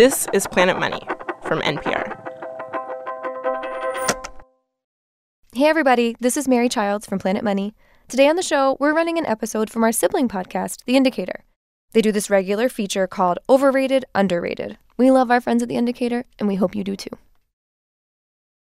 This is Planet Money from NPR. Hey, everybody, this is Mary Childs from Planet Money. Today on the show, we're running an episode from our sibling podcast, The Indicator. They do this regular feature called Overrated, Underrated. We love our friends at The Indicator, and we hope you do too.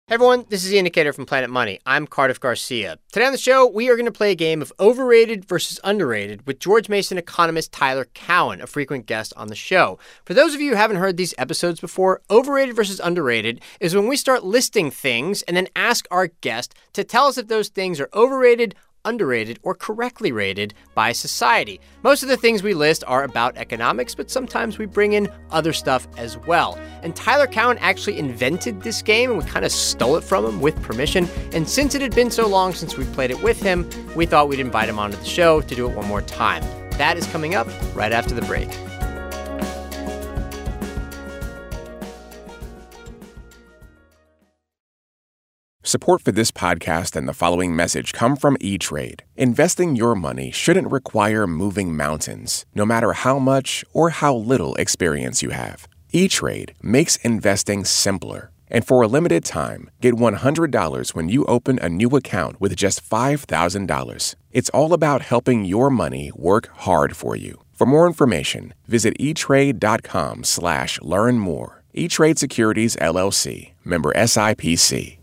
Hey everyone, this is the Indicator from Planet Money. I'm Cardiff Garcia. Today on the show, we are going to play a game of overrated versus underrated with George Mason economist Tyler Cowen, a frequent guest on the show. For those of you who haven't heard these episodes before, overrated versus underrated is when we start listing things and then ask our guest to tell us if those things are overrated, underrated, or correctly rated by society. Most of the things we list are about economics, but sometimes we bring in other stuff as well. And Tyler Cowen actually invented this game, and we kind of stole it from him with permission. And since it had been so long since we played it with him, we thought we'd invite him onto the show to do it one more time. That is coming up right after the break. Support for this podcast and the following message come from E-Trade. Investing your money shouldn't require moving mountains, no matter how much or how little experience you have. E-Trade makes investing simpler. And for a limited time, get $100 when you open a new account with just $5,000. It's all about helping your money work hard for you. For more information, visit etrade.com slash learn more. E-Trade Securities, LLC. Member SIPC.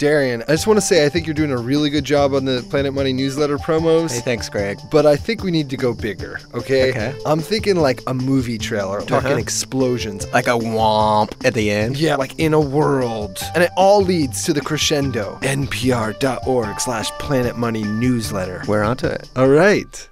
Darian, I just want to say I think you're doing a really good job on the Planet Money newsletter promos. Hey, thanks, Greg. But I think we need to go bigger, okay? Okay. I'm thinking like a movie trailer, talking Uh-huh. explosions. Like a womp at the end. Yeah, like in a world. And it all leads to the crescendo. NPR.org slash Planet Money newsletter. We're onto it. All right.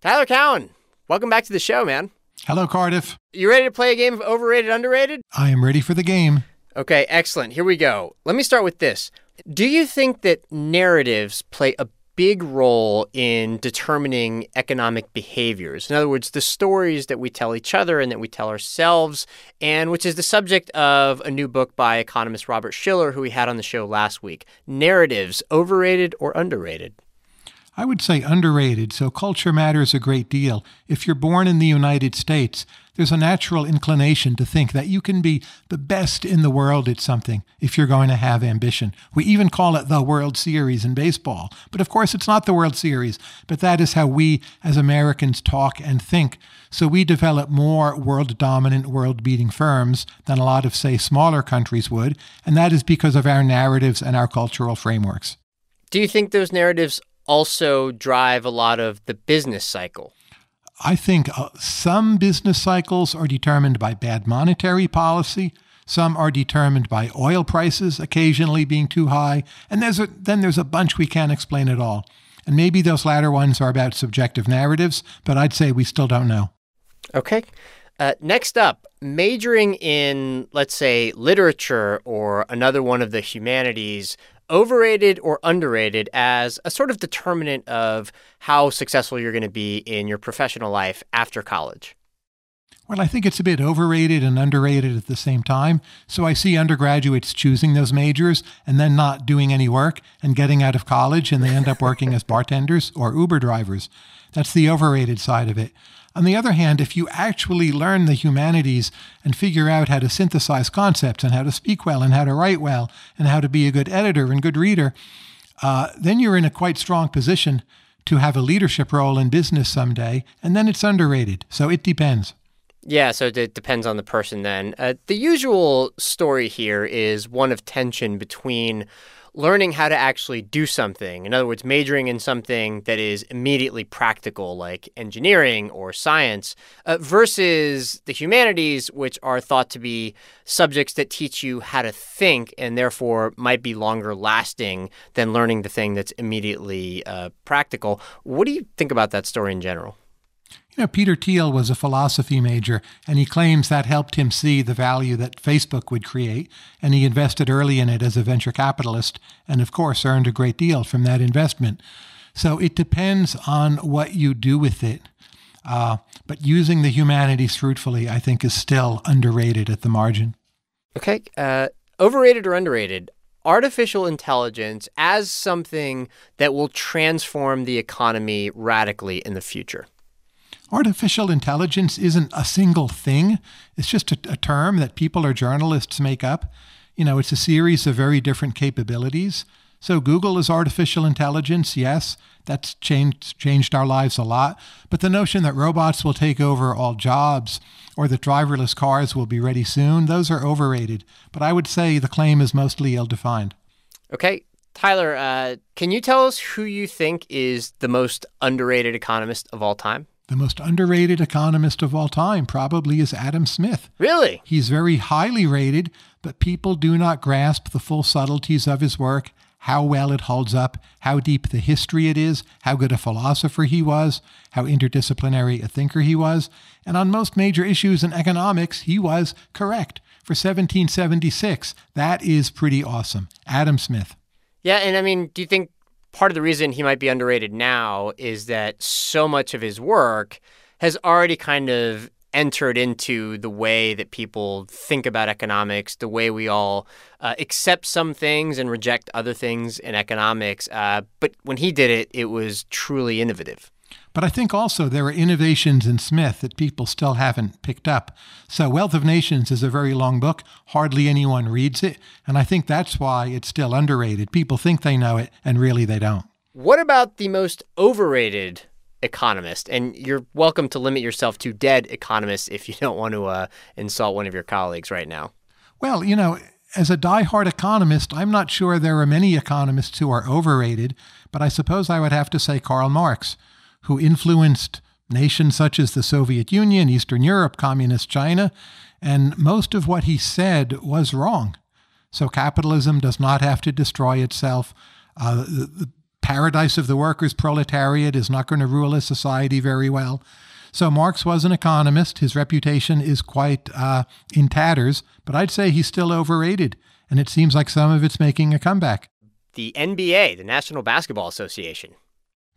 Tyler Cowen, welcome back to the show, man. Hello, Cardiff. You ready to play a game of overrated, underrated? I am ready for the game. Okay, excellent. Here we go. Let me start with this. Do you think that narratives play a big role in determining economic behaviors? In other words, the stories that we tell each other and that we tell ourselves, and which is the subject of a new book by economist Robert Shiller, who we had on the show last week. Narratives, overrated or underrated? I would say underrated, so culture matters a great deal. If you're born in the United States, there's a natural inclination to think that you can be the best in the world at something if you're going to have ambition. We even call it the World Series in baseball. But of course, it's not the World Series, but that is how we as Americans talk and think. So we develop more world dominant, world beating firms than a lot of, say, smaller countries would, and that is because of our narratives and our cultural frameworks. Do you think those narratives also drive a lot of the business cycle? I think uh, some business cycles are determined by bad monetary policy. Some are determined by oil prices occasionally being too high, and there's a, then there's a bunch we can't explain at all. And maybe those latter ones are about subjective narratives, but I'd say we still don't know. Okay. Uh, next up, majoring in, let's say, literature or another one of the humanities, overrated or underrated as a sort of determinant of how successful you're going to be in your professional life after college? Well, I think it's a bit overrated and underrated at the same time. So I see undergraduates choosing those majors and then not doing any work and getting out of college, and they end up working as bartenders or Uber drivers. That's the overrated side of it. On the other hand, if you actually learn the humanities and figure out how to synthesize concepts and how to speak well and how to write well and how to be a good editor and good reader, uh, then you're in a quite strong position to have a leadership role in business someday, and then it's underrated. So it depends. Yeah, so it depends on the person then. Uh, the usual story here is one of tension between learning how to actually do something. In other words, majoring in something that is immediately practical, like engineering or science, uh, versus the humanities, which are thought to be subjects that teach you how to think and therefore might be longer lasting than learning the thing that's immediately uh, practical. What do you think about that story in general? You know, Peter Thiel was a philosophy major, and he claims that helped him see the value that Facebook would create, and he invested early in it as a venture capitalist, and of course earned a great deal from that investment. So it depends on what you do with it. Uh, but using the humanities fruitfully, I think, is still underrated at the margin. Okay. Uh, overrated or underrated? Artificial intelligence as something that will transform the economy radically in the future. Artificial intelligence isn't a single thing. It's just a, a, term that people or journalists make up. You know, it's a series of very different capabilities. So Google is artificial intelligence, yes, that's changed changed our lives a lot. But the notion that robots will take over all jobs or that driverless cars will be ready soon, those are overrated. But I would say the claim is mostly ill-defined. Okay, Tyler, uh, can you tell us who you think is the most underrated economist of all time? The most underrated economist of all time probably is Adam Smith. Really? He's very highly rated, but people do not grasp the full subtleties of his work, how well it holds up, how deep the history it is, how good a philosopher he was, how interdisciplinary a thinker he was. And on most major issues in economics, he was correct. For 1776, that is pretty awesome. Adam Smith. Yeah, and I mean, do you think part of the reason he might be underrated now is that so much of his work has already kind of entered into the way that people think about economics, the way we all uh, accept some things and reject other things in economics. Uh, but when he did it, it was truly innovative. But I think also there are innovations in Smith that people still haven't picked up. So, Wealth of Nations is a very long book. Hardly anyone reads it. And I think that's why it's still underrated. People think they know it, and really they don't. What about the most overrated economist? And you're welcome to limit yourself to dead economists if you don't want to uh, insult one of your colleagues right now. Well, you know, as a die-hard economist, I'm not sure there are many economists who are overrated, but I suppose I would have to say Karl Marx who influenced nations such as the Soviet Union, Eastern Europe, Communist China, and most of what he said was wrong. So capitalism does not have to destroy itself. Uh, the, the paradise of the workers' proletariat is not going to rule a society very well. So Marx was an economist. His reputation is quite uh, in tatters, but I'd say he's still overrated, and it seems like some of it's making a comeback. The NBA, the National Basketball Association,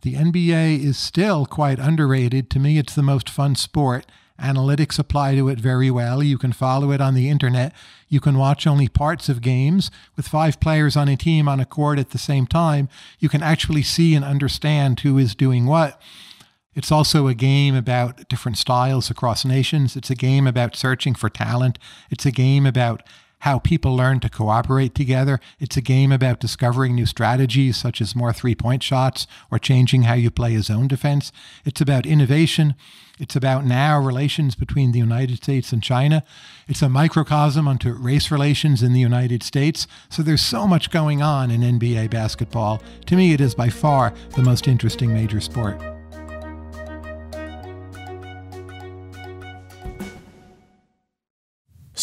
the NBA is still quite underrated. To me, it's the most fun sport. Analytics apply to it very well. You can follow it on the internet. You can watch only parts of games. With five players on a team on a court at the same time, you can actually see and understand who is doing what. It's also a game about different styles across nations. It's a game about searching for talent. It's a game about how people learn to cooperate together. It's a game about discovering new strategies, such as more three point shots or changing how you play a zone defense. It's about innovation. It's about now relations between the United States and China. It's a microcosm onto race relations in the United States. So there's so much going on in NBA basketball. To me, it is by far the most interesting major sport.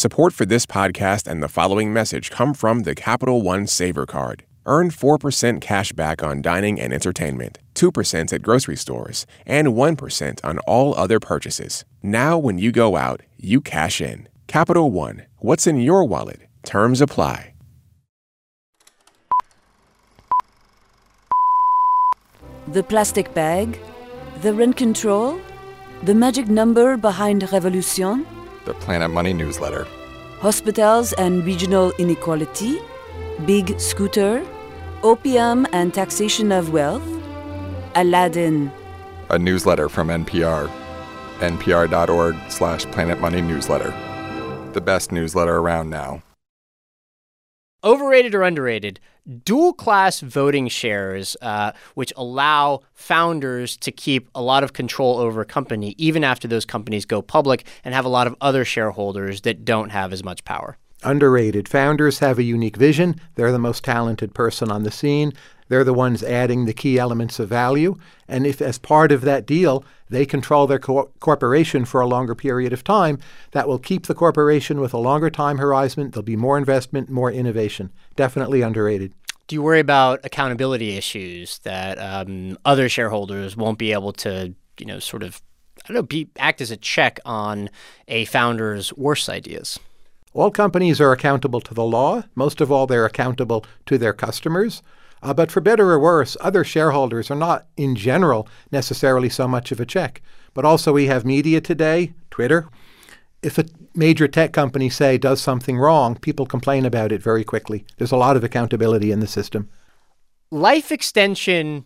Support for this podcast and the following message come from the Capital One Saver Card. Earn 4% cash back on dining and entertainment, 2% at grocery stores, and 1% on all other purchases. Now, when you go out, you cash in. Capital One, what's in your wallet? Terms apply. The plastic bag, the rent control, the magic number behind Revolution the Planet Money newsletter. Hospitals and regional inequality, Big Scooter, Opium and Taxation of Wealth, Aladdin. A newsletter from NPR. npr.org slash Planet Money newsletter. The best newsletter around now. Overrated or underrated? Dual class voting shares, uh, which allow founders to keep a lot of control over a company even after those companies go public and have a lot of other shareholders that don't have as much power. Underrated. Founders have a unique vision. They're the most talented person on the scene. They're the ones adding the key elements of value. And if, as part of that deal, they control their co- corporation for a longer period of time, that will keep the corporation with a longer time horizon. There'll be more investment, more innovation. Definitely underrated. Do you worry about accountability issues that um, other shareholders won't be able to, you know, sort of, I don't know, be, act as a check on a founder's worst ideas? All companies are accountable to the law. Most of all, they're accountable to their customers. Uh, but for better or worse, other shareholders are not, in general, necessarily so much of a check. But also, we have media today, Twitter. If a major tech company, say, does something wrong, people complain about it very quickly. There's a lot of accountability in the system. Life extension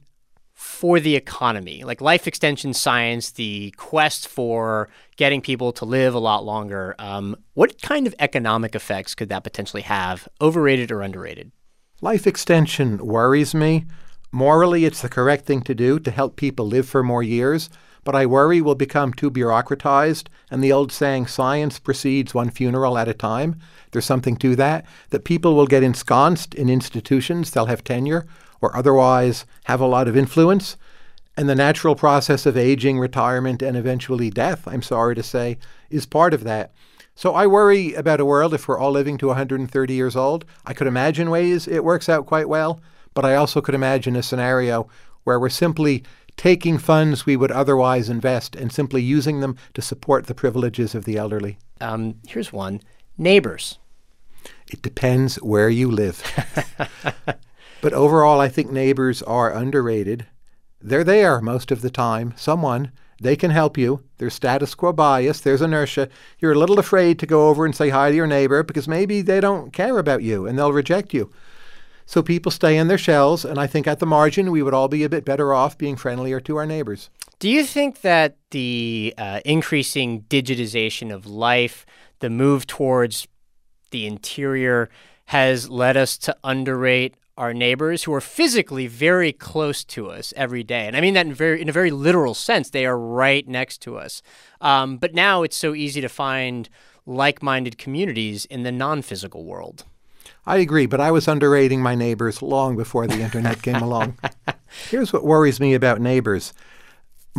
for the economy, like life extension science, the quest for getting people to live a lot longer. Um, what kind of economic effects could that potentially have, overrated or underrated? Life extension worries me. Morally, it's the correct thing to do to help people live for more years, but I worry we'll become too bureaucratized, and the old saying, science proceeds one funeral at a time, there's something to that, that people will get ensconced in institutions, they'll have tenure, or otherwise have a lot of influence. And the natural process of aging, retirement, and eventually death, I'm sorry to say, is part of that. So I worry about a world if we're all living to 130 years old. I could imagine ways it works out quite well, but I also could imagine a scenario where we're simply taking funds we would otherwise invest and simply using them to support the privileges of the elderly. Um, here's one neighbors. It depends where you live. but overall, I think neighbors are underrated. They're there most of the time. Someone, they can help you. There's status quo bias, there's inertia. You're a little afraid to go over and say hi to your neighbor because maybe they don't care about you and they'll reject you. So people stay in their shells, and I think at the margin, we would all be a bit better off being friendlier to our neighbors. Do you think that the uh, increasing digitization of life, the move towards the interior, has led us to underrate our neighbors who are physically very close to us every day. And I mean that in very in a very literal sense. They are right next to us. Um, but now it's so easy to find like-minded communities in the non-physical world. I agree, but I was underrating my neighbors long before the internet came along. Here's what worries me about neighbors.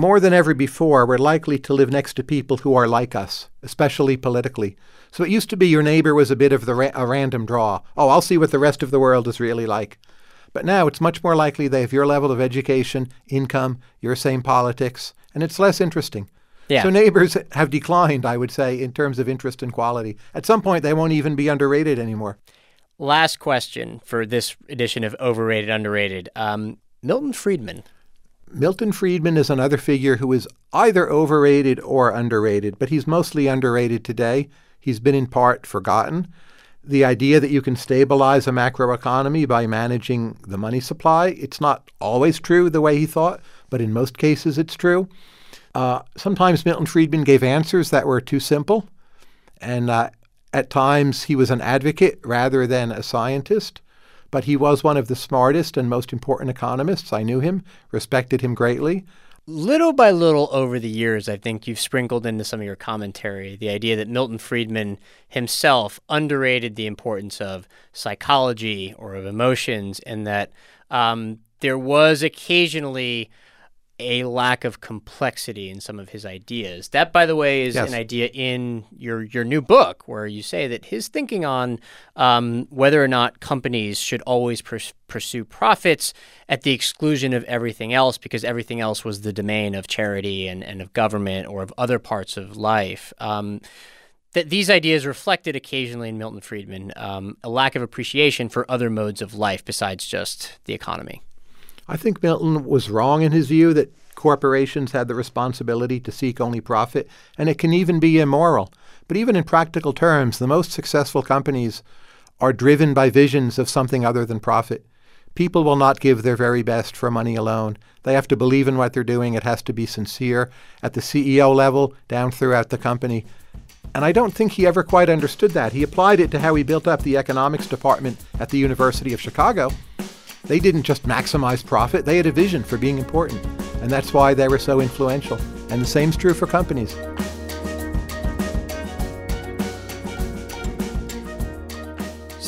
More than ever before, we're likely to live next to people who are like us, especially politically. So it used to be your neighbor was a bit of the ra- a random draw. Oh, I'll see what the rest of the world is really like. But now it's much more likely they have your level of education, income, your same politics, and it's less interesting. Yeah. So neighbors have declined, I would say, in terms of interest and quality. At some point, they won't even be underrated anymore. Last question for this edition of Overrated, Underrated. Um, Milton Friedman. Milton Friedman is another figure who is either overrated or underrated, but he's mostly underrated today. He's been in part forgotten. The idea that you can stabilize a macroeconomy by managing the money supply, it's not always true the way he thought, but in most cases it's true. Uh, sometimes Milton Friedman gave answers that were too simple, and uh, at times, he was an advocate rather than a scientist, but he was one of the smartest and most important economists. I knew him, respected him greatly. Little by little over the years, I think you've sprinkled into some of your commentary the idea that Milton Friedman himself underrated the importance of psychology or of emotions, and that um, there was occasionally a lack of complexity in some of his ideas. That, by the way, is yes. an idea in your your new book where you say that his thinking on um, whether or not companies should always pers- pursue profits at the exclusion of everything else, because everything else was the domain of charity and, and of government or of other parts of life. Um, that these ideas reflected occasionally in Milton Friedman um, a lack of appreciation for other modes of life besides just the economy. I think Milton was wrong in his view that corporations had the responsibility to seek only profit, and it can even be immoral. But even in practical terms, the most successful companies are driven by visions of something other than profit. People will not give their very best for money alone. They have to believe in what they're doing. It has to be sincere at the CEO level, down throughout the company. And I don't think he ever quite understood that. He applied it to how he built up the economics department at the University of Chicago. They didn't just maximize profit, they had a vision for being important. And that's why they were so influential. And the same's true for companies.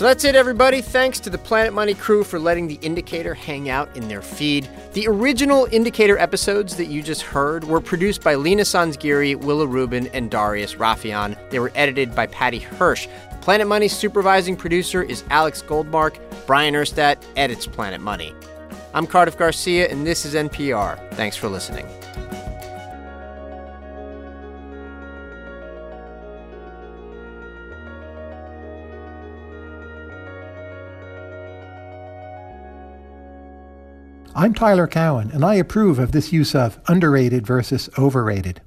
So that's it, everybody. Thanks to the Planet Money crew for letting The Indicator hang out in their feed. The original Indicator episodes that you just heard were produced by Leena Sanzgiri, Willa Rubin, and Darius Rafieyan. They were edited by Paddy Hirsch. Planet Money's supervising producer is Alex Goldmark. Bryant Urstadt edits Planet Money. I'm Cardiff Garcia, and this is NPR. Thanks for listening. I'm Tyler Cowen, and I approve of this use of underrated versus overrated.